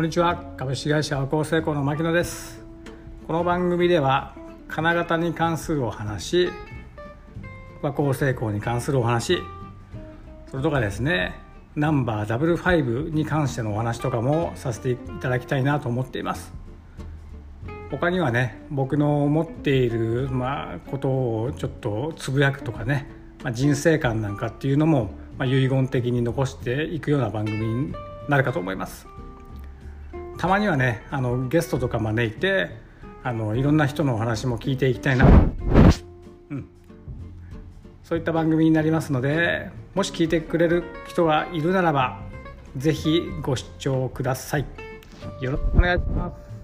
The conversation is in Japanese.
こんにちは。株式会社和光成功の牧野です。この番組では金型に関するお話和光成功に関するお話それとかですねナンバー5に関してのお話とかもさせていただきたいなと思っています。他にはね僕の思っている、まあ、ことをちょっとつぶやくとかね、まあ、人生観なんかっていうのも、まあ、遺言的に残していくような番組になるかと思います。たまにはねあのゲストとか招いてあのいろんな人のお話も聞いていきたいな、うん、そういった番組になりますのでもし聞いてくれる人がいるならば是非ご視聴ください。よろしくお願いします。